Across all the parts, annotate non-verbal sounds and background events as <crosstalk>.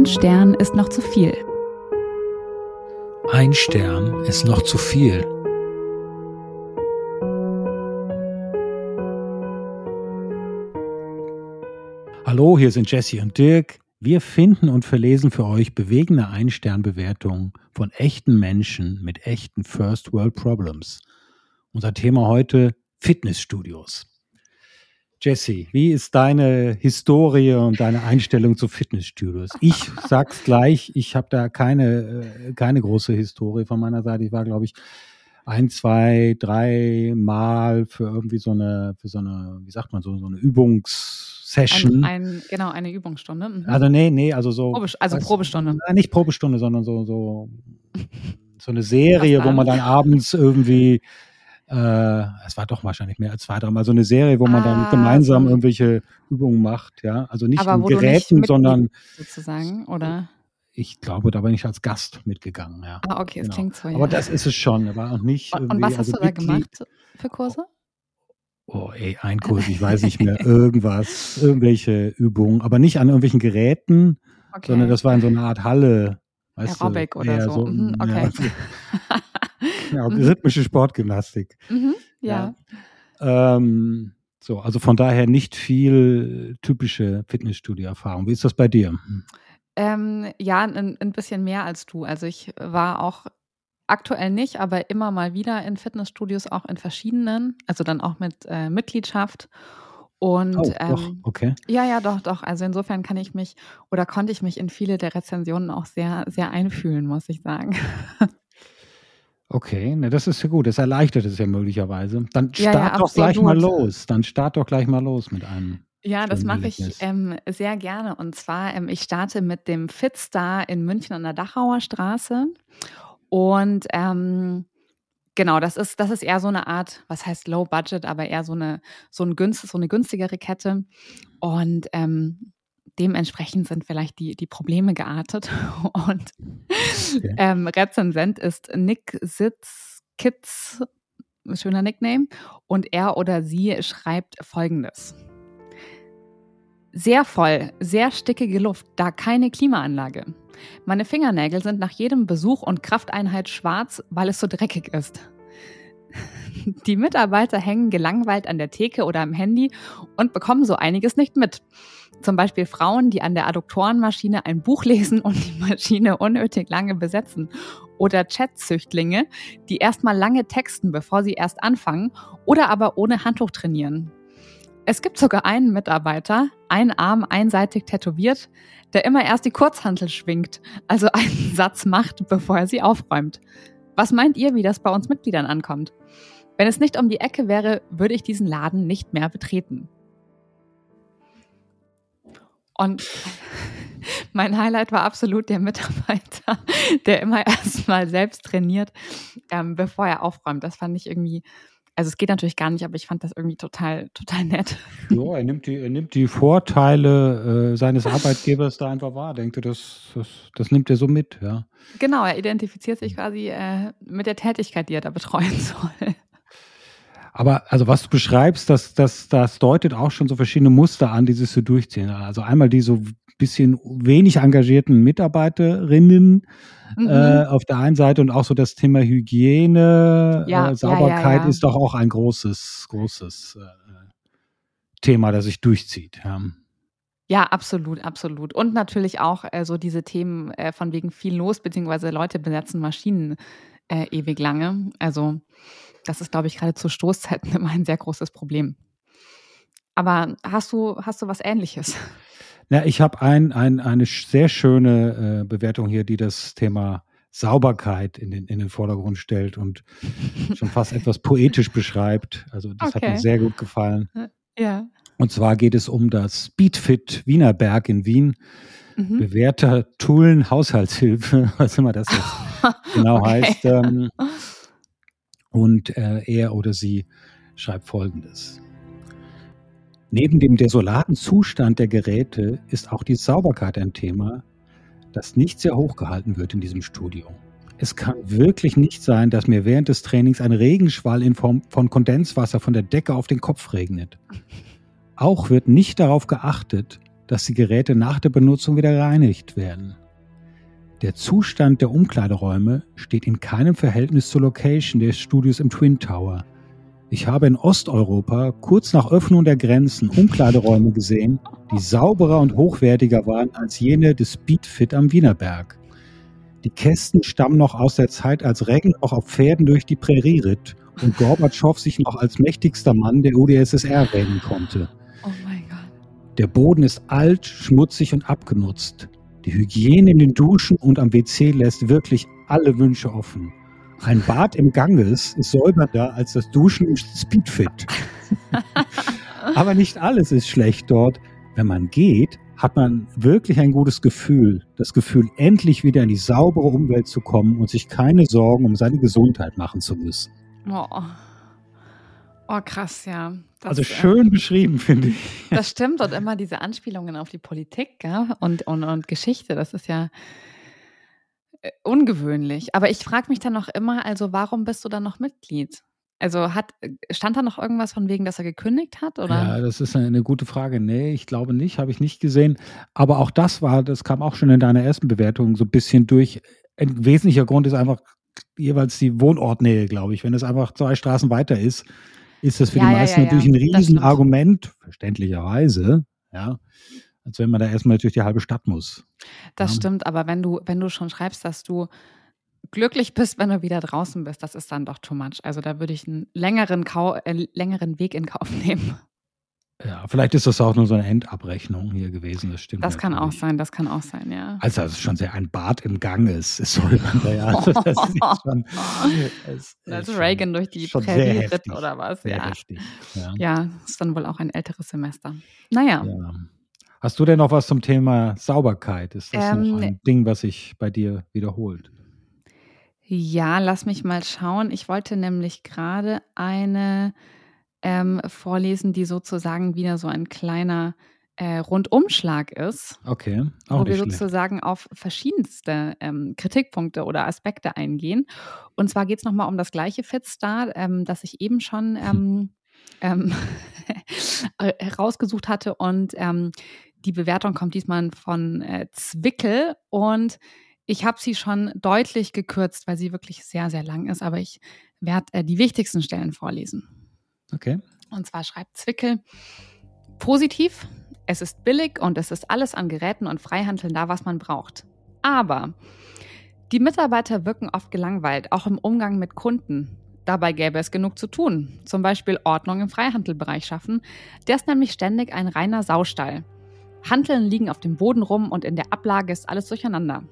Ein Stern ist noch zu viel. Ein Stern ist noch zu viel. Hallo, hier sind Jesse und Dirk. Wir finden und verlesen für euch bewegende Ein-Stern-Bewertungen von echten Menschen mit echten First World Problems. Unser Thema heute Fitnessstudios. Jesse, wie ist deine Historie und deine Einstellung zu Fitnessstudios? Ich <laughs> sag's gleich, ich habe da keine, äh, keine große Historie von meiner Seite. Ich war, glaube ich, ein, zwei, drei Mal für irgendwie so eine, für so eine, wie sagt man, so, so eine Übungssession. Ein, ein, genau, eine Übungsstunde. Mhm. Also nee, nee, also so. Probe, also was, Probestunde. Nicht Probestunde, sondern so, so, <laughs> so eine Serie, wo man dann abends irgendwie es war doch wahrscheinlich mehr als zwei, dreimal so eine Serie, wo man ah, dann gemeinsam so. irgendwelche Übungen macht, ja. Also nicht Aber in Geräten, sondern sozusagen, oder? Ich glaube, da bin ich als Gast mitgegangen, ja. Ah, okay, das genau. klingt so. Ja. Aber das ist es schon, aber auch nicht. Und, und was hast also du da gemacht für Kurse? Oh, ey, ein Kurs, ich weiß nicht mehr, irgendwas, irgendwelche Übungen, aber nicht an irgendwelchen Geräten, okay. sondern das war in so einer Art Halle. Weißt Aerobic du, oder so. so mhm, okay. Ja, <laughs> <laughs> <laughs> ja, rhythmische Sportgymnastik. Mhm, ja. ja. Ähm, so, also von daher nicht viel typische Fitnessstudio-Erfahrung. Wie ist das bei dir? Ähm, ja, ein, ein bisschen mehr als du. Also ich war auch aktuell nicht, aber immer mal wieder in Fitnessstudios, auch in verschiedenen, also dann auch mit äh, Mitgliedschaft. Und oh, ähm, doch, okay. ja, ja, doch, doch. Also insofern kann ich mich oder konnte ich mich in viele der Rezensionen auch sehr, sehr einfühlen, muss ich sagen. <laughs> Okay, ne, das ist ja gut. Das erleichtert es ja möglicherweise. Dann start ja, ja, doch gleich mal los. Dann start doch gleich mal los mit einem. Ja, das mache ich ähm, sehr gerne. Und zwar, ähm, ich starte mit dem Fitstar in München an der Dachauer Straße. Und ähm, genau, das ist, das ist eher so eine Art, was heißt Low Budget, aber eher so eine, so, ein günst, so eine günstigere Kette. Und ähm, dementsprechend sind vielleicht die, die Probleme geartet. <laughs> Und okay. ähm, Rezensent ist Nick Sitz Kitz, schöner Nickname, und er oder sie schreibt folgendes. Sehr voll, sehr stickige Luft, da keine Klimaanlage. Meine Fingernägel sind nach jedem Besuch und Krafteinheit schwarz, weil es so dreckig ist. Die Mitarbeiter hängen gelangweilt an der Theke oder am Handy und bekommen so einiges nicht mit. Zum Beispiel Frauen, die an der Adduktorenmaschine ein Buch lesen und die Maschine unnötig lange besetzen. Oder Chatzüchtlinge, die erstmal lange texten, bevor sie erst anfangen oder aber ohne Handtuch trainieren. Es gibt sogar einen Mitarbeiter, ein Arm einseitig tätowiert, der immer erst die Kurzhantel schwingt, also einen Satz macht, bevor er sie aufräumt. Was meint ihr, wie das bei uns Mitgliedern ankommt? Wenn es nicht um die Ecke wäre, würde ich diesen Laden nicht mehr betreten. Und <laughs> mein Highlight war absolut der Mitarbeiter, <laughs> der immer erstmal selbst trainiert, ähm, bevor er aufräumt. Das fand ich irgendwie, also es geht natürlich gar nicht, aber ich fand das irgendwie total, total nett. <laughs> Ja, er nimmt die, er nimmt die Vorteile äh, seines Arbeitgebers da einfach wahr. Denkt er, das, das, das nimmt er so mit, ja. Genau, er identifiziert sich quasi äh, mit der Tätigkeit, die er da betreuen soll. Aber also was du beschreibst, das, das, das deutet auch schon so verschiedene Muster an, die sich so durchziehen. Also einmal die so bisschen wenig engagierten Mitarbeiterinnen mhm. äh, auf der einen Seite und auch so das Thema Hygiene, ja, äh, Sauberkeit ja, ja, ist doch auch ein großes, großes äh, Thema, das sich durchzieht. Ja. Absolut, absolut. Und natürlich auch äh, so diese Themen äh, von wegen viel los, beziehungsweise Leute besetzen Maschinen äh, ewig lange. Also das ist, glaube ich, gerade zu Stoßzeiten <laughs> immer ein sehr großes Problem. Aber hast du, hast du was Ähnliches? Ja, ich habe ein, ein, eine sehr schöne äh, Bewertung hier, die das Thema Sauberkeit in den, in den Vordergrund stellt und <laughs> schon fast etwas poetisch beschreibt. Also das okay. hat mir sehr gut gefallen. Ja. Und zwar geht es um das Speedfit Wienerberg in Wien. Mhm. Bewährter Tullen Haushaltshilfe, <laughs> was immer das jetzt genau okay. heißt. Ähm, und äh, er oder sie schreibt Folgendes. Neben dem desolaten Zustand der Geräte ist auch die Sauberkeit ein Thema, das nicht sehr hoch gehalten wird in diesem Studio. Es kann wirklich nicht sein, dass mir während des Trainings ein Regenschwall in Form von Kondenswasser von der Decke auf den Kopf regnet. Auch wird nicht darauf geachtet, dass die Geräte nach der Benutzung wieder reinigt werden. Der Zustand der Umkleideräume steht in keinem Verhältnis zur Location des Studios im Twin Tower. Ich habe in Osteuropa kurz nach Öffnung der Grenzen Umkleideräume gesehen, die sauberer und hochwertiger waren als jene des Speedfit am Wienerberg. Die Kästen stammen noch aus der Zeit, als Reagan noch auf Pferden durch die Prärie ritt und Gorbatschow sich noch als mächtigster Mann der UdSSR wählen konnte. Oh mein Gott. Der Boden ist alt, schmutzig und abgenutzt. Die Hygiene in den Duschen und am WC lässt wirklich alle Wünsche offen. Ein Bad im Ganges ist säubernder als das Duschen im Speedfit. <laughs> Aber nicht alles ist schlecht dort. Wenn man geht, hat man wirklich ein gutes Gefühl. Das Gefühl, endlich wieder in die saubere Umwelt zu kommen und sich keine Sorgen um seine Gesundheit machen zu müssen. Oh, oh krass, ja. Das, also schön äh, beschrieben, finde ich. Das stimmt und immer diese Anspielungen auf die Politik gell? Und, und, und Geschichte, das ist ja äh, ungewöhnlich. Aber ich frage mich dann noch immer, also warum bist du dann noch Mitglied? Also hat, äh, stand da noch irgendwas von wegen, dass er gekündigt hat? Oder? Ja, das ist eine gute Frage. Nee, ich glaube nicht, habe ich nicht gesehen. Aber auch das war, das kam auch schon in deiner ersten Bewertung so ein bisschen durch. Ein wesentlicher Grund ist einfach jeweils die Wohnortnähe, glaube ich. Wenn es einfach zwei Straßen weiter ist, ist das für ja, die meisten ja, ja, natürlich ein Riesenargument, verständlicherweise, ja als wenn man da erstmal durch die halbe Stadt muss. Das stimmt, aber wenn du, wenn du schon schreibst, dass du glücklich <laughs> bist, wenn du wieder draußen bist, das ist dann doch too much. Also da würde ich einen längeren, Kau äh, längeren Weg in Kauf nehmen. Ja, vielleicht ist das auch nur so eine Endabrechnung hier gewesen, das stimmt. Das kann auch sein, das kann auch sein, ja. Also, dass es schon sehr ein Bad im Gang ist, ist da <laughs> ja. Also, das ist schon, <laughs> es, also Reagan durch die Prärie ritt oder was, ja. Heftig, ja. Ja, ist dann wohl auch ein älteres Semester. Naja. Ja. Hast du denn noch was zum Thema Sauberkeit? Ist das ähm, noch ein Ding, was sich bei dir wiederholt? Ja, lass mich mal schauen. Ich wollte nämlich gerade eine ähm, vorlesen, die sozusagen wieder so ein kleiner äh, Rundumschlag ist. Okay. Auch wo wir sozusagen auf verschiedenste ähm, Kritikpunkte oder Aspekte eingehen. Und zwar geht es nochmal um das gleiche Fitstar, ähm, das ich eben schon hm. ähm, <laughs> herausgesucht hatte. Und ähm, die Bewertung kommt diesmal von äh, Zwickel und ich habe sie schon deutlich gekürzt, weil sie wirklich sehr, sehr lang ist, aber ich werde äh, die wichtigsten Stellen vorlesen. Okay. Und zwar schreibt Zwickel positiv, es ist billig und es ist alles an Geräten und Freihandeln da, was man braucht. Aber die Mitarbeiter wirken oft gelangweilt, auch im Umgang mit Kunden. Dabei gäbe es genug zu tun, zum Beispiel Ordnung im Freihandelbereich schaffen. Der ist nämlich ständig ein reiner Saustall. Hanteln liegen auf dem Boden rum und in der Ablage ist alles durcheinander.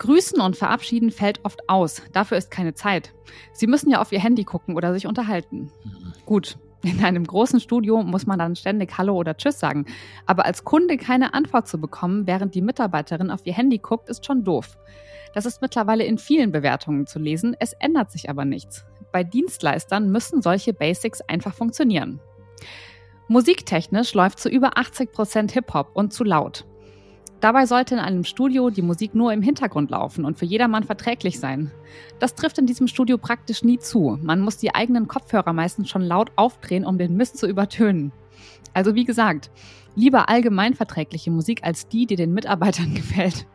Grüßen und verabschieden fällt oft aus. Dafür ist keine Zeit. Sie müssen ja auf ihr Handy gucken oder sich unterhalten. Gut, in einem großen Studio muss man dann ständig Hallo oder Tschüss sagen. Aber als Kunde keine Antwort zu bekommen, während die Mitarbeiterin auf ihr Handy guckt, ist schon doof. Das ist mittlerweile in vielen Bewertungen zu lesen. Es ändert sich aber nichts. Bei Dienstleistern müssen solche Basics einfach funktionieren. Musiktechnisch läuft zu über 80% Hip-Hop und zu laut. Dabei sollte in einem Studio die Musik nur im Hintergrund laufen und für jedermann verträglich sein. Das trifft in diesem Studio praktisch nie zu. Man muss die eigenen Kopfhörer meistens schon laut aufdrehen, um den Mist zu übertönen. Also wie gesagt, lieber allgemeinverträgliche Musik als die, die den Mitarbeitern <laughs> gefällt.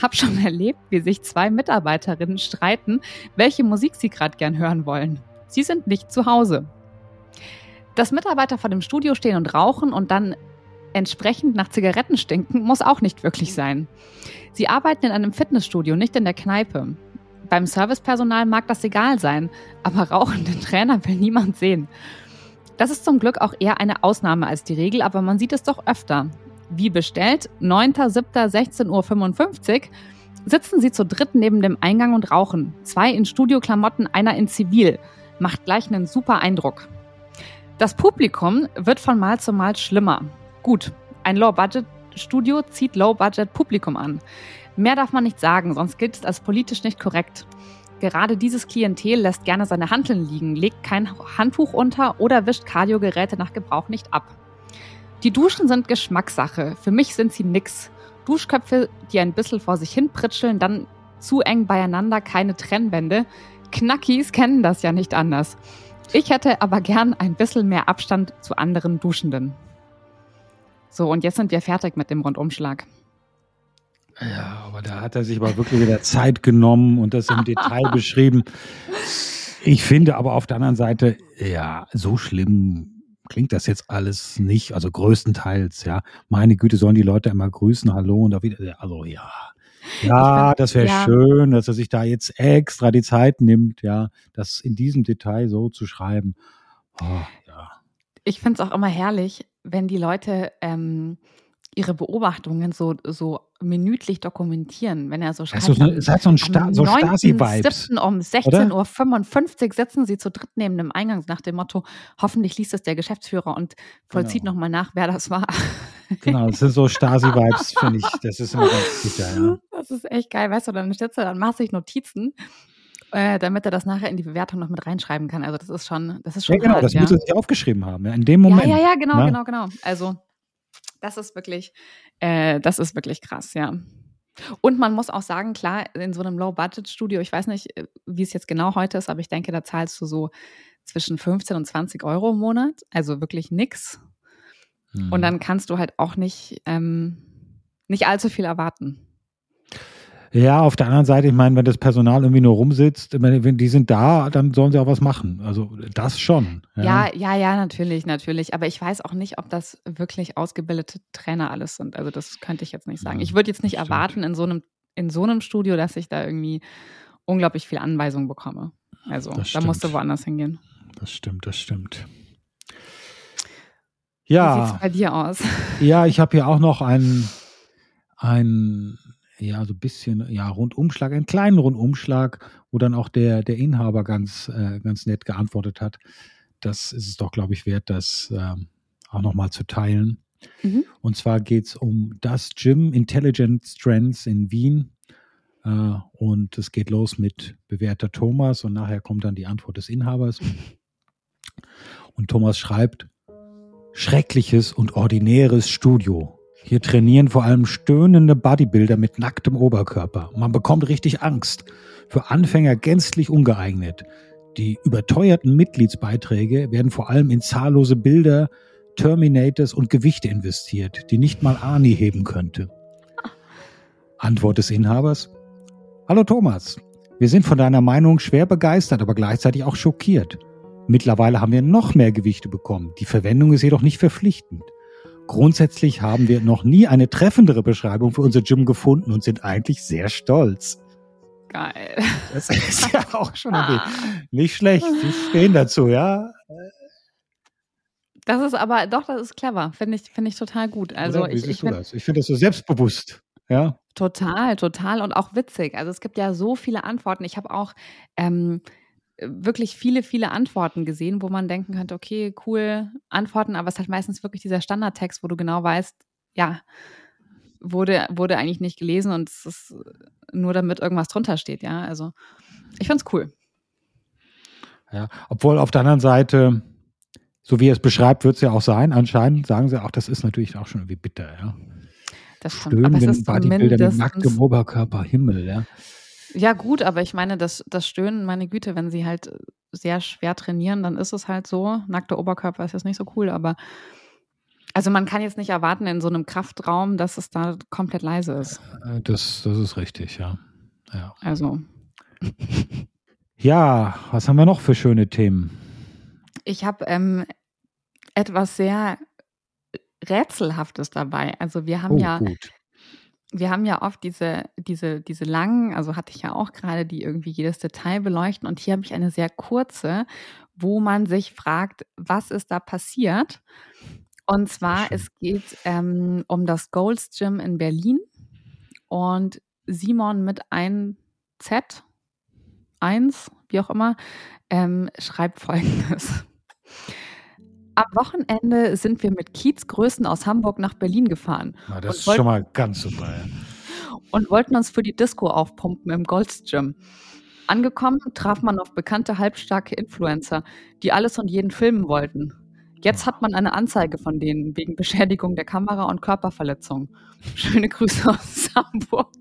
Hab schon erlebt, wie sich zwei Mitarbeiterinnen streiten, welche Musik sie gerade gern hören wollen. Sie sind nicht zu Hause. Dass Mitarbeiter vor dem Studio stehen und rauchen und dann entsprechend nach Zigaretten stinken, muss auch nicht wirklich sein. Sie arbeiten in einem Fitnessstudio, nicht in der Kneipe. Beim Servicepersonal mag das egal sein, aber rauchenden Trainer will niemand sehen. Das ist zum Glück auch eher eine Ausnahme als die Regel, aber man sieht es doch öfter. Wie bestellt, 9.7.16.55 Uhr sitzen sie zu dritt neben dem Eingang und rauchen. Zwei in Studioklamotten, einer in Zivil. Macht gleich einen super Eindruck. Das Publikum wird von Mal zu Mal schlimmer. Gut, ein Low-Budget-Studio zieht Low-Budget-Publikum an. Mehr darf man nicht sagen, sonst gilt es als politisch nicht korrekt. Gerade dieses Klientel lässt gerne seine Handeln liegen, legt kein Handtuch unter oder wischt Kardiogeräte nach Gebrauch nicht ab. Die Duschen sind Geschmackssache. Für mich sind sie nix. Duschköpfe, die ein bisschen vor sich hin pritscheln, dann zu eng beieinander, keine Trennwände. Knackis kennen das ja nicht anders. Ich hätte aber gern ein bisschen mehr Abstand zu anderen Duschenden. So, und jetzt sind wir fertig mit dem Rundumschlag. Ja, aber da hat er sich aber wirklich wieder Zeit genommen und das im Detail <laughs> beschrieben. Ich finde aber auf der anderen Seite, ja, so schlimm klingt das jetzt alles nicht, also größtenteils, ja. Meine Güte, sollen die Leute immer grüßen, hallo und da wieder, also ja. Ja, find, das wäre ja. schön, dass er sich da jetzt extra die Zeit nimmt, ja, das in diesem Detail so zu schreiben. Oh, ja. Ich finde es auch immer herrlich, wenn die Leute ähm, ihre Beobachtungen so, so minütlich dokumentieren, wenn er so schreibt. Also, es hat so ein Sta so Stasi-Vibes. um 16.55 Uhr sitzen sie zu dritt neben dem Eingang nach dem Motto, hoffentlich liest es der Geschäftsführer und vollzieht genau. nochmal nach, wer das war. <laughs> Genau, das sind so Stasi-Vibes, finde ich. Das ist immer ganz sicher, ja. Das ist echt geil, weißt du, dann steht er, dann macht sich Notizen äh, damit er das nachher in die Bewertung noch mit reinschreiben kann. Also das ist schon, das ist schon. Ja, genau, hart, das ja. muss er sich aufgeschrieben haben, ja, in dem Moment. Ja, ja, ja, genau, ne? genau, genau. Also das ist wirklich, äh, das ist wirklich krass, ja. Und man muss auch sagen, klar, in so einem Low-Budget-Studio, ich weiß nicht, äh, wie es jetzt genau heute ist, aber ich denke, da zahlst du so zwischen 15 und 20 Euro im Monat, also wirklich nix. Mhm. Und dann kannst du halt auch nicht, ähm, nicht allzu viel erwarten. Ja, auf der anderen Seite, ich meine, wenn das Personal irgendwie nur rumsitzt, wenn die sind da, dann sollen sie auch was machen. Also das schon. Ja, ja, ja, ja natürlich, natürlich. Aber ich weiß auch nicht, ob das wirklich ausgebildete Trainer alles sind. Also das könnte ich jetzt nicht sagen. Ich würde jetzt nicht erwarten in so einem in so einem Studio, dass ich da irgendwie unglaublich viel Anweisungen bekomme. Also da musst du woanders hingehen. Das stimmt, das stimmt. Ja. Wie sieht es bei dir aus? Ja, ich habe hier auch noch einen, einen ja, so ein bisschen, ja, Rundumschlag, einen kleinen Rundumschlag, wo dann auch der, der Inhaber ganz, äh, ganz nett geantwortet hat. Das ist es doch, glaube ich, wert, das äh, auch nochmal zu teilen. Mhm. Und zwar geht es um das Gym Intelligent Strengths in Wien. Äh, und es geht los mit bewährter Thomas und nachher kommt dann die Antwort des Inhabers. <laughs> Und Thomas schreibt, schreckliches und ordinäres Studio. Hier trainieren vor allem stöhnende Bodybuilder mit nacktem Oberkörper. Man bekommt richtig Angst. Für Anfänger gänzlich ungeeignet. Die überteuerten Mitgliedsbeiträge werden vor allem in zahllose Bilder, Terminators und Gewichte investiert, die nicht mal Ani heben könnte. Antwort des Inhabers. Hallo Thomas, wir sind von deiner Meinung schwer begeistert, aber gleichzeitig auch schockiert. Mittlerweile haben wir noch mehr Gewichte bekommen. Die Verwendung ist jedoch nicht verpflichtend. Grundsätzlich haben wir noch nie eine treffendere Beschreibung für unser Gym gefunden und sind eigentlich sehr stolz. Geil. Das ist ja auch schon ah. nicht schlecht. Die stehen dazu, ja. Das ist aber, doch, das ist clever. Finde ich, finde ich total gut. Also Oder, wie ich, ich, find, das? ich finde das so selbstbewusst. Ja. Total, total und auch witzig. Also es gibt ja so viele Antworten. Ich habe auch ähm, wirklich viele, viele Antworten gesehen, wo man denken könnte, okay, cool, Antworten, aber es ist halt meistens wirklich dieser Standardtext, wo du genau weißt, ja, wurde, wurde eigentlich nicht gelesen und es ist nur damit irgendwas drunter steht, ja. Also ich fand's cool. Ja, obwohl auf der anderen Seite, so wie er es beschreibt, wird es ja auch sein. Anscheinend sagen sie auch, das ist natürlich auch schon irgendwie bitter, ja. Das stimmt. Stöhnen, aber es ist Bodybuilder mit nacktem Oberkörper, Himmel, ja. Ja, gut, aber ich meine, das, das Stöhnen, meine Güte, wenn sie halt sehr schwer trainieren, dann ist es halt so. Nackter Oberkörper ist jetzt nicht so cool, aber also man kann jetzt nicht erwarten in so einem Kraftraum, dass es da komplett leise ist. Äh, das, das ist richtig, ja. ja. Also. <laughs> Ja, was haben wir noch für schöne Themen? Ich habe ähm, etwas sehr Rätselhaftes dabei. Also wir haben oh, ja gut wir haben ja oft diese, diese, diese langen, also hatte ich ja auch gerade, die irgendwie jedes Detail beleuchten. Und hier habe ich eine sehr kurze, wo man sich fragt, was ist da passiert? Und zwar, es geht ähm, um das Gold's Gym in Berlin. Und Simon mit ein Z, eins, wie auch immer, ähm, schreibt folgendes. Am Wochenende sind wir mit Kiezgrößen aus Hamburg nach Berlin gefahren. Na, das ist wollten, schon mal ganz super. Ja. Und wollten uns für die Disco aufpumpen im Golds Gym. Angekommen traf man auf bekannte halbstarke Influencer, die alles und jeden filmen wollten. Jetzt hat man eine Anzeige von denen wegen Beschädigung der Kamera und Körperverletzung. Schöne Grüße aus <laughs> Hamburg.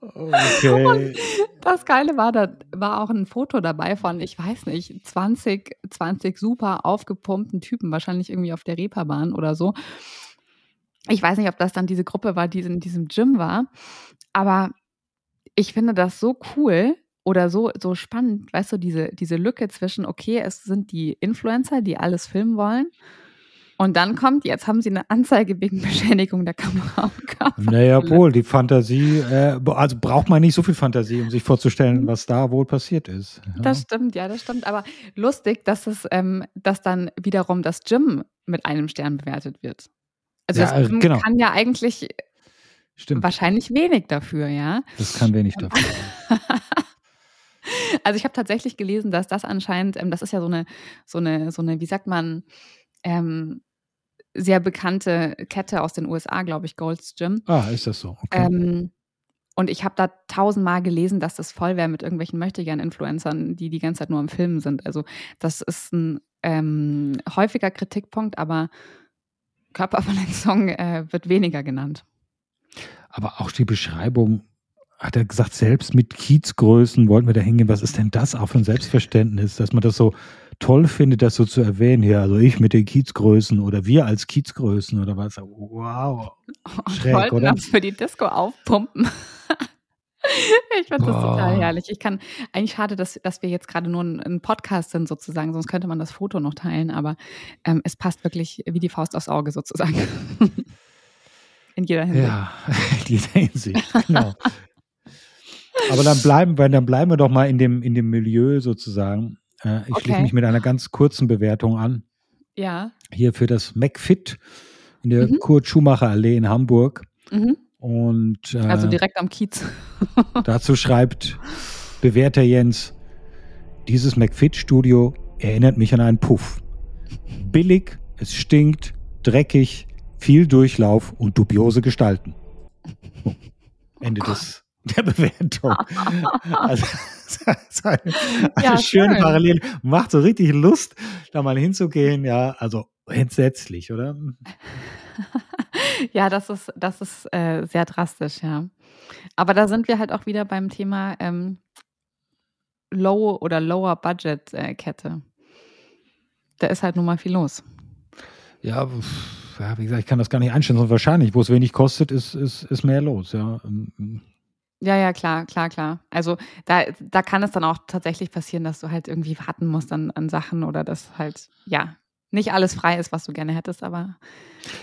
Okay. Und das Geile war, da war auch ein Foto dabei von, ich weiß nicht, 20, 20 super aufgepumpten Typen, wahrscheinlich irgendwie auf der Reeperbahn oder so. Ich weiß nicht, ob das dann diese Gruppe war, die in diesem Gym war, aber ich finde das so cool oder so, so spannend, weißt du, diese, diese Lücke zwischen, okay, es sind die Influencer, die alles filmen wollen und dann kommt, jetzt haben sie eine Anzeige wegen Beschädigung der Kamera. Naja, wohl, die Fantasie, äh, also braucht man nicht so viel Fantasie, um sich vorzustellen, was da wohl passiert ist. Ja. Das stimmt, ja, das stimmt. Aber lustig, dass es, ähm, dass dann wiederum das Gym mit einem Stern bewertet wird. Also ja, das Gym genau. kann ja eigentlich Stimmt. wahrscheinlich wenig dafür, ja. Das kann wenig dafür. <laughs> also ich habe tatsächlich gelesen, dass das anscheinend, ähm, das ist ja so eine, so eine, so eine, wie sagt man, ähm, sehr bekannte Kette aus den USA, glaube ich, Gold's Gym. Ah, ist das so? Okay. Ähm, und ich habe da tausendmal gelesen, dass das voll wäre mit irgendwelchen Möchtegern-Influencern, die die ganze Zeit nur am Filmen sind. Also das ist ein ähm, häufiger Kritikpunkt, aber Körperverletzung äh, wird weniger genannt. Aber auch die Beschreibung hat er gesagt, selbst mit Kiezgrößen wollten wir da hingehen. Was ist denn das auch für ein Selbstverständnis, dass man das so toll findet, das so zu erwähnen hier. Also ich mit den Kiezgrößen oder wir als Kiezgrößen oder was. Wow. Schräg, wollten oder? uns für die Disco aufpumpen. <laughs> ich finde das total herrlich. Ich kann, eigentlich schade, dass, dass wir jetzt gerade nur ein, Podcast sind sozusagen, sonst könnte man das Foto noch teilen, aber ähm, es passt wirklich wie die Faust aufs Auge sozusagen. <laughs> in jeder Hinsicht. Ja, in <laughs> jeder Hinsicht, genau. aber dann bleiben wir, dann bleiben wir doch mal in dem, in dem Milieu sozusagen. Äh, ich okay. schließe mich mit einer ganz kurzen Bewertung an. Ja. Hier für das McFit in der mhm. Kurt Schumacher Allee in Hamburg. Mhm. Und, äh, also direkt am Kiez. <laughs> dazu schreibt bewährter Jens, dieses McFit-Studio erinnert mich an einen Puff. Billig, es stinkt, dreckig, viel Durchlauf und dubiose Gestalten. Ende oh des der Bewertung. <laughs> also, eine, eine ja, schöne Parallele. Macht so richtig Lust, da mal hinzugehen. Ja, also entsetzlich, oder? ja, das ist, das ist äh, sehr drastisch, ja. Aber da sind wir halt auch wieder beim Thema ähm, Low- oder Lower-Budget-Kette. da ist halt nun mal viel los. Ja, ja, wie gesagt, ich kann das gar nicht einstellen, sondern wahrscheinlich, wo es wenig kostet, ist, ist, ist mehr los, ja. Ja, ja, klar, klar, klar. Also da, da kann es dann auch tatsächlich passieren, dass du halt irgendwie warten musst an, an Sachen oder dass halt, ja, nicht alles frei ist, was du gerne hättest, aber.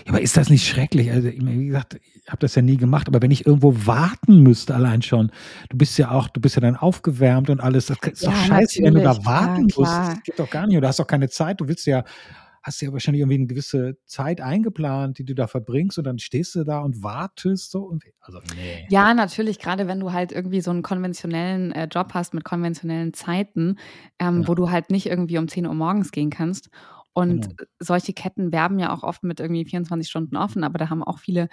Ja, aber ist das nicht schrecklich? Also, wie gesagt, ich habe das ja nie gemacht, aber wenn ich irgendwo warten müsste, allein schon, du bist ja auch, du bist ja dann aufgewärmt und alles, das ist doch scheiße, wenn du da warten ja, musst. Das geht doch gar nicht. Du hast doch keine Zeit, du willst ja hast du ja wahrscheinlich irgendwie eine gewisse Zeit eingeplant, die du da verbringst und dann stehst du da und wartest so und also nee. Ja, natürlich, gerade wenn du halt irgendwie so einen konventionellen äh, Job hast mit konventionellen Zeiten, ähm, ja. wo du halt nicht irgendwie um 10 Uhr morgens gehen kannst. Und genau. solche Ketten werben ja auch oft mit irgendwie 24 Stunden offen, aber da haben auch viele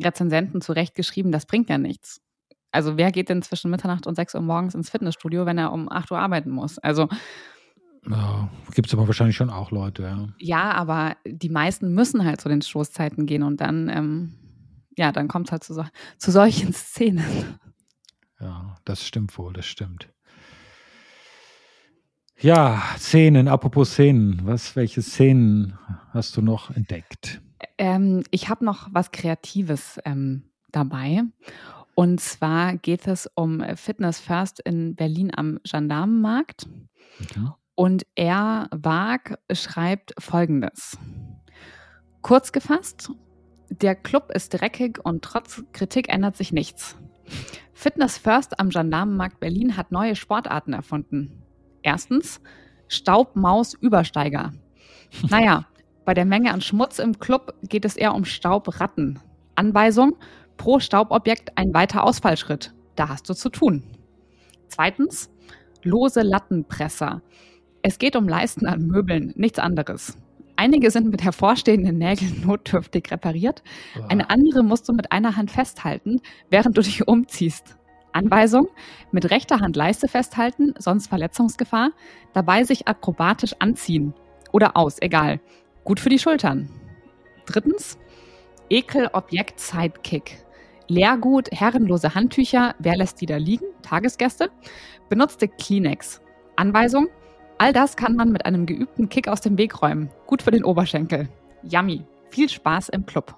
Rezensenten zu Recht geschrieben, das bringt ja nichts. Also wer geht denn zwischen Mitternacht und 6 Uhr morgens ins Fitnessstudio, wenn er um 8 Uhr arbeiten muss? Also ja, Gibt es aber wahrscheinlich schon auch Leute, ja. Ja, aber die meisten müssen halt zu den Stoßzeiten gehen und dann, ähm, ja, dann kommt es halt zu, so, zu solchen <laughs> Szenen. Ja, das stimmt wohl, das stimmt. Ja, Szenen, apropos Szenen, was, welche Szenen hast du noch entdeckt? Ähm, ich habe noch was Kreatives ähm, dabei. Und zwar geht es um Fitness First in Berlin am Gendarmenmarkt. Okay. Und er, Wag, schreibt folgendes. Kurz gefasst, der Club ist dreckig und trotz Kritik ändert sich nichts. Fitness First am Gendarmenmarkt Berlin hat neue Sportarten erfunden. Erstens Staubmaus-Übersteiger. <laughs> Naja, bei der Menge an Schmutz im Club geht es eher um Staubratten. Anweisung, pro Staubobjekt ein weiter Ausfallschritt. Da hast du zu tun. Zweitens, lose Lattenpresser. Es geht um Leisten an Möbeln, nichts anderes. Einige sind mit hervorstehenden Nägeln <laughs> notdürftig repariert. Eine andere musst du mit einer Hand festhalten, während du dich umziehst. Anweisung: Mit rechter Hand Leiste festhalten, sonst Verletzungsgefahr. Dabei sich akrobatisch anziehen. Oder aus, egal. Gut für die Schultern. Drittens: Ekel-Objekt-Sidekick. Leergut, herrenlose Handtücher, wer lässt die da liegen? Tagesgäste. Benutzte Kleenex. Anweisung, all das kann man mit einem geübten Kick aus dem Weg räumen. Gut für den Oberschenkel. Yummy. Viel Spaß im Club.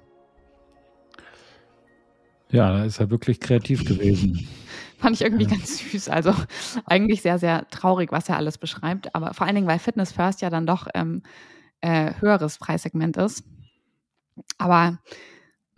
Ja, da ist er wirklich kreativ gewesen. <laughs> Fand ich irgendwie ja. ganz süß. Also <laughs> eigentlich sehr, sehr traurig, was er alles beschreibt. Aber vor allen Dingen, weil Fitness First ja dann doch ähm, äh, höheres Preissegment ist. Aber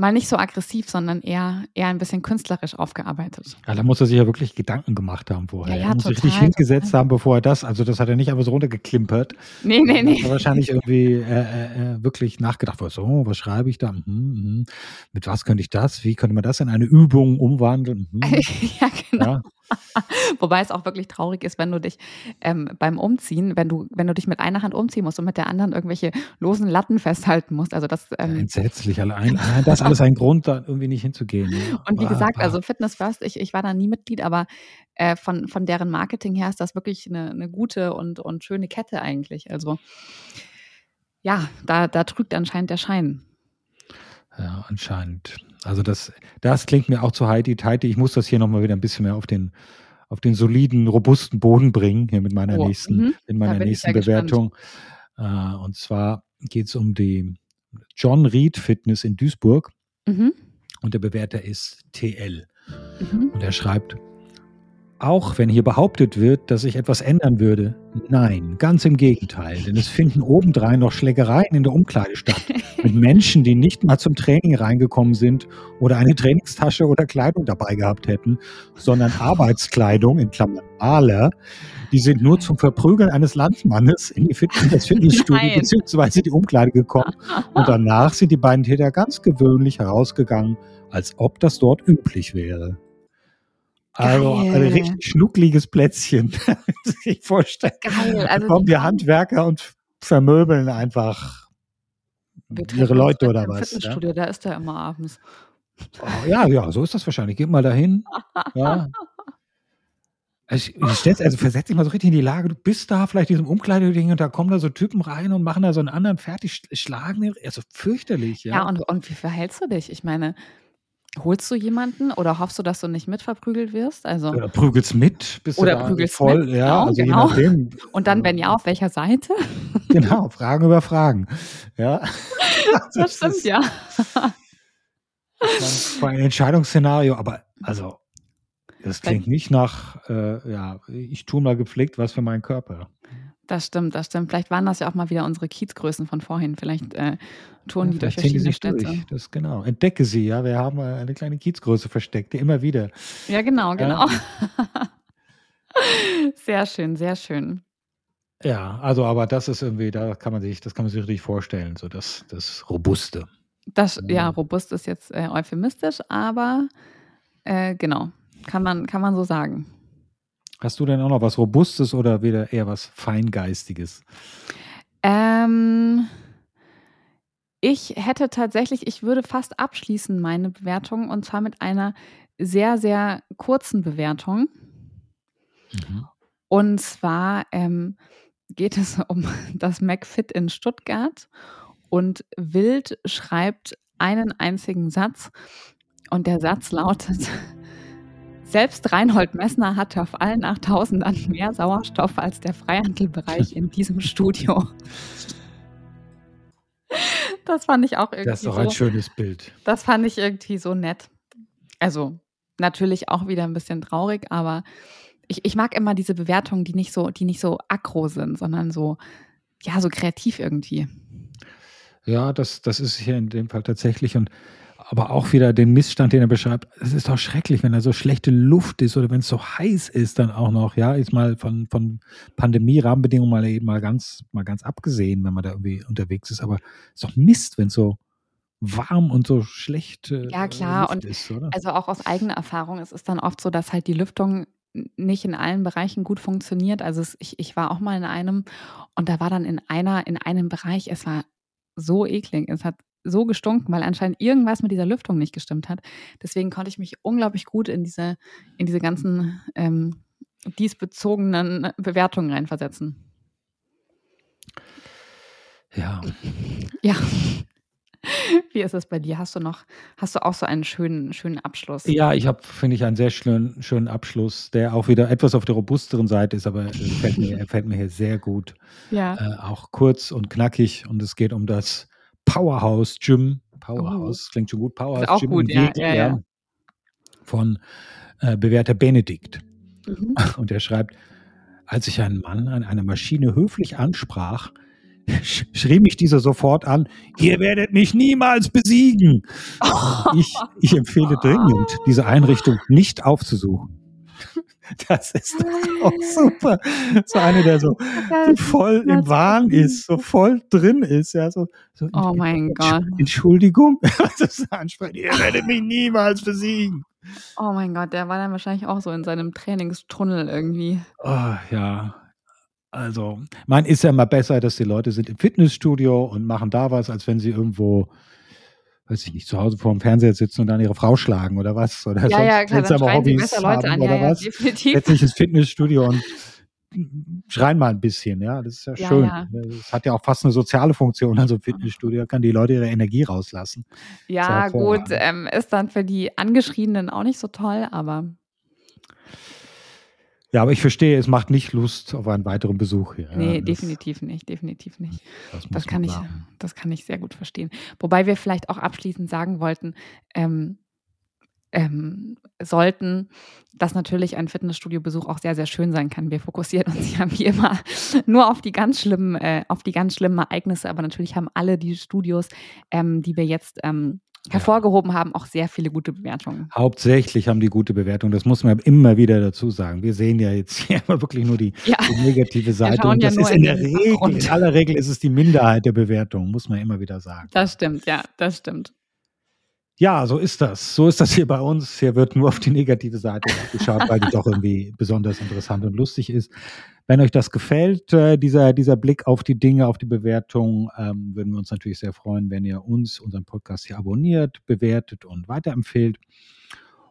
mal nicht so aggressiv, sondern eher, eher ein bisschen künstlerisch aufgearbeitet. Ja, da muss er sich ja wirklich Gedanken gemacht haben vorher. Ja, ja, er muss total, sich richtig hingesetzt total. haben, bevor er das, also das hat er nicht einfach so runtergeklimpert. Nee, nee, nee. Hat wahrscheinlich irgendwie äh, äh, äh wirklich nachgedacht, so, was schreibe ich da? Mhm, mhm. Mit was könnte ich das? Wie könnte man das in eine Übung umwandeln? Mhm. <laughs> ja, genau. Ja. <laughs> Wobei es auch wirklich traurig ist, wenn du dich ähm, beim Umziehen, wenn du, wenn du dich mit einer Hand umziehen musst und mit der anderen irgendwelche losen Latten festhalten musst. Also das ähm, ja, entsetzlich allein. Das ist alles ein Grund, da irgendwie nicht hinzugehen. Und wie gesagt, also Fitness First, ich, ich war da nie Mitglied, aber äh, von, von deren Marketing her ist das wirklich eine, eine gute und, und schöne Kette eigentlich. Also ja, da, da trügt anscheinend der Schein. Ja, anscheinend. Also das, das klingt mir auch zu Heidi Teiti. Ich muss das hier nochmal wieder ein bisschen mehr auf den, auf den soliden, robusten Boden bringen, hier mit meiner oh, nächsten, in meiner nächsten Bewertung. Äh, und zwar geht es um die John Reed Fitness in Duisburg. Mhm. Und der Bewerter ist TL. Mhm. Und er schreibt, auch wenn hier behauptet wird, dass sich etwas ändern würde, nein, ganz im Gegenteil, denn es finden obendrein noch Schlägereien in der Umkleide statt. <laughs> Mit Menschen, die nicht mal zum Training reingekommen sind oder eine Trainingstasche oder Kleidung dabei gehabt hätten, sondern Arbeitskleidung, in Klammern Maler, die sind nur zum Verprügeln eines Landsmannes in, die Fit in das Fitnessstudio bzw. die Umkleide gekommen. Und danach sind die beiden Täter ganz gewöhnlich herausgegangen, als ob das dort üblich wäre. Also Geil. ein richtig schnuckliges Plätzchen, <laughs> sich vorstellen. Geil. Also da kommen die Handwerker und vermöbeln einfach ihre Leute oder was. Fitnessstudio, ja? da ist er immer abends. Oh, ja, ja, so ist das wahrscheinlich. Geh mal dahin. ja. Also, ich, also versetz dich mal so richtig in die Lage, du bist da vielleicht in diesem Umkleideding und da kommen da so Typen rein und machen da so einen anderen fertig, schlagen den, also fürchterlich, ja. Ja, und, und wie verhältst du dich? Ich meine, Holst du jemanden oder hoffst du, dass du nicht mitverprügelt wirst? Also, oder prügelst mit, bist oder du prügelst voll, mit. ja, genau, also genau. Nachdem, <laughs> Und dann, wenn ja, auf welcher Seite? <laughs> Genau, Fragen über Fragen. Ja. <laughs> Das, das stimmt, ist, ja. Vor ein Entscheidungsszenario, aber also, das klingt nicht nach, äh, ja, ich tue mal gepflegt was für meinen Körper. Das stimmt, das stimmt. Vielleicht waren das ja auch mal wieder unsere Kiezgrößen von vorhin. Vielleicht äh, touren die durch verschiedene die Städte. Durch. Das genau. Entdecke sie, ja. Wir haben eine kleine Kiezgröße versteckt, immer wieder. Ja, genau, genau. Ja. <laughs> sehr schön, sehr schön. Ja, also aber das ist irgendwie, da kann man sich, das kann man sich richtig vorstellen, so das, das Robuste. Das, ja, robust ist jetzt äh, euphemistisch, aber äh, genau, kann man, kann man so sagen. Hast du denn auch noch was Robustes oder wieder eher was Feingeistiges? Ähm, ich hätte tatsächlich, ich würde fast abschließen meine Bewertung und zwar mit einer sehr, sehr kurzen Bewertung. Mhm. Und zwar ähm, geht es <laughs> um das McFit in Stuttgart und Wild schreibt einen einzigen Satz und der Satz lautet, selbst Reinhold Messner hatte auf allen 8000ern mehr Sauerstoff als der Freihandelbereich in diesem Studio. Das fand ich auch irgendwie. Das ist doch so, ein schönes Bild. Das fand ich irgendwie so nett. Also natürlich auch wieder ein bisschen traurig, aber ich, ich mag immer diese Bewertungen, die nicht so, die nicht so aggro sind, sondern so, ja, so kreativ irgendwie. Ja, das, das ist hier in dem Fall tatsächlich. Und aber auch wieder den Missstand, den er beschreibt. Es ist doch schrecklich, wenn da so schlechte Luft ist oder wenn es so heiß ist, dann auch noch. Ja, ist mal von, von Pandemie-Rahmenbedingungen mal eben mal ganz, mal ganz abgesehen, wenn man da irgendwie unterwegs ist. Aber es ist doch Mist, wenn es so warm und so schlecht äh, ja klar Luft und ist, oder? also auch aus eigener Erfahrung es ist dann oft so dass halt die Lüftung nicht in allen Bereichen gut funktioniert also es, ich, ich war auch mal in einem und da war dann in einer in einem Bereich es war so eklig es hat so gestunken, weil anscheinend irgendwas mit dieser Lüftung nicht gestimmt hat. Deswegen konnte ich mich unglaublich gut in diese, in diese ganzen ähm, diesbezogenen Bewertungen reinversetzen. Ja. Ja. <laughs> Wie ist es bei dir? Hast du noch, hast du auch so einen schönen, schönen Abschluss? Ja, ich habe, finde ich, einen sehr schönen, schönen Abschluss, der auch wieder etwas auf der robusteren Seite ist, aber er fällt mir, fällt mir hier sehr gut. Ja. Äh, auch kurz und knackig und es geht um das Powerhouse Gym. Powerhouse, Oh. klingt schon gut. Powerhouse auch Gym gut, in ja, ja, ja. von äh, bewährter Benedikt. Mhm. Und er schreibt, als ich einen Mann an einer Maschine höflich ansprach, sch schrie mich dieser sofort an, ihr werdet mich niemals besiegen. <laughs> Ich, ich empfehle dringend, diese Einrichtung nicht aufzusuchen. <laughs> Das ist doch auch super. So einer, der so, so voll im Wahn ist, so voll drin ist. Ja, so, so Oh mein Gott. Entschuldigung, <laughs> das ansprechen. Ihr werdet mich niemals besiegen. Oh mein Gott, der war dann wahrscheinlich auch so in seinem Trainingstunnel irgendwie. Oh, ja. Also, man ist ja mal besser, dass die Leute sind im Fitnessstudio und machen da was, als wenn sie irgendwo, weiß ich nicht, zu Hause vor dem Fernseher sitzen und dann ihre Frau schlagen oder was. Oder Ja, ja, klar, dann sie Hobbys besser Leute haben an. Ja, oder ja, was. definitiv. Ins Fitnessstudio und schreien mal ein bisschen, ja. Das ist ja, Ja, schön. ja. Es hat ja auch fast eine soziale Funktion, also Fitnessstudio kann die Leute ihre Energie rauslassen. Ja, gut, ähm, ist dann für die Angeschriebenen auch nicht so toll, aber Ja, aber ich verstehe, es macht nicht Lust auf einen weiteren Besuch hier. nee, ja, definitiv nicht, definitiv nicht. Das, Das kann ich, das kann ich sehr gut verstehen. Wobei wir vielleicht auch abschließend sagen wollten, ähm, ähm, sollten, dass natürlich ein Fitnessstudio-Besuch auch sehr, sehr schön sein kann. Wir fokussieren uns ja wie immer nur auf die ganz schlimmen, äh, auf die ganz schlimmen Ereignisse, aber natürlich haben alle die Studios, ähm, die wir jetzt ähm, hervorgehoben haben, auch sehr viele gute Bewertungen. Hauptsächlich haben die gute Bewertung. Das muss man immer wieder dazu sagen. Wir sehen ja jetzt hier <laughs> wirklich nur die, Ja, die negative Seite. Und ja das nur ist in der Regel, in aller Regel ist es die Minderheit der Bewertung, muss man immer wieder sagen. das stimmt, ja, das stimmt. Ja, so ist das. So ist das hier bei uns. Hier wird nur auf die negative Seite geschaut, weil die doch irgendwie besonders interessant und lustig ist. Wenn euch das gefällt, äh, dieser, dieser Blick auf die Dinge, auf die Bewertung, ähm, würden wir uns natürlich sehr freuen, wenn ihr uns, unseren Podcast hier abonniert, bewertet und weiterempfehlt.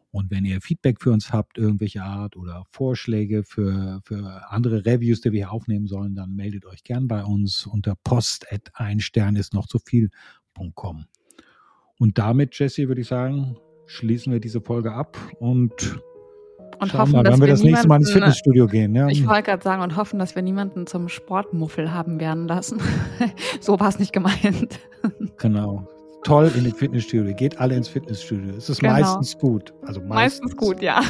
Und wenn ihr Feedback für uns habt, irgendwelche Art oder Vorschläge für, für andere Reviews, die wir hier aufnehmen sollen, dann meldet euch gern bei uns unter post ein Stern ist noch zu viel.com. Und damit, Jesse, würde ich sagen, schließen wir diese Folge ab und, Und schauen hoffen, mal, dass wenn wir wir das nächste Mal ins niemanden- Fitnessstudio gehen. Ja? Ich wollte gerade sagen und hoffen, dass wir niemanden zum Sportmuffel haben werden lassen. <laughs> so war es nicht gemeint. Genau. Toll in den Fitnessstudio. Geht alle ins Fitnessstudio. Es ist Genau. meistens gut. Also meistens, Meistens gut, ja.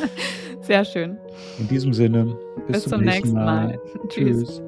<laughs> Sehr schön. In diesem Sinne, bis, Bis, zum nächsten Mal. Tschüss. Tschüss.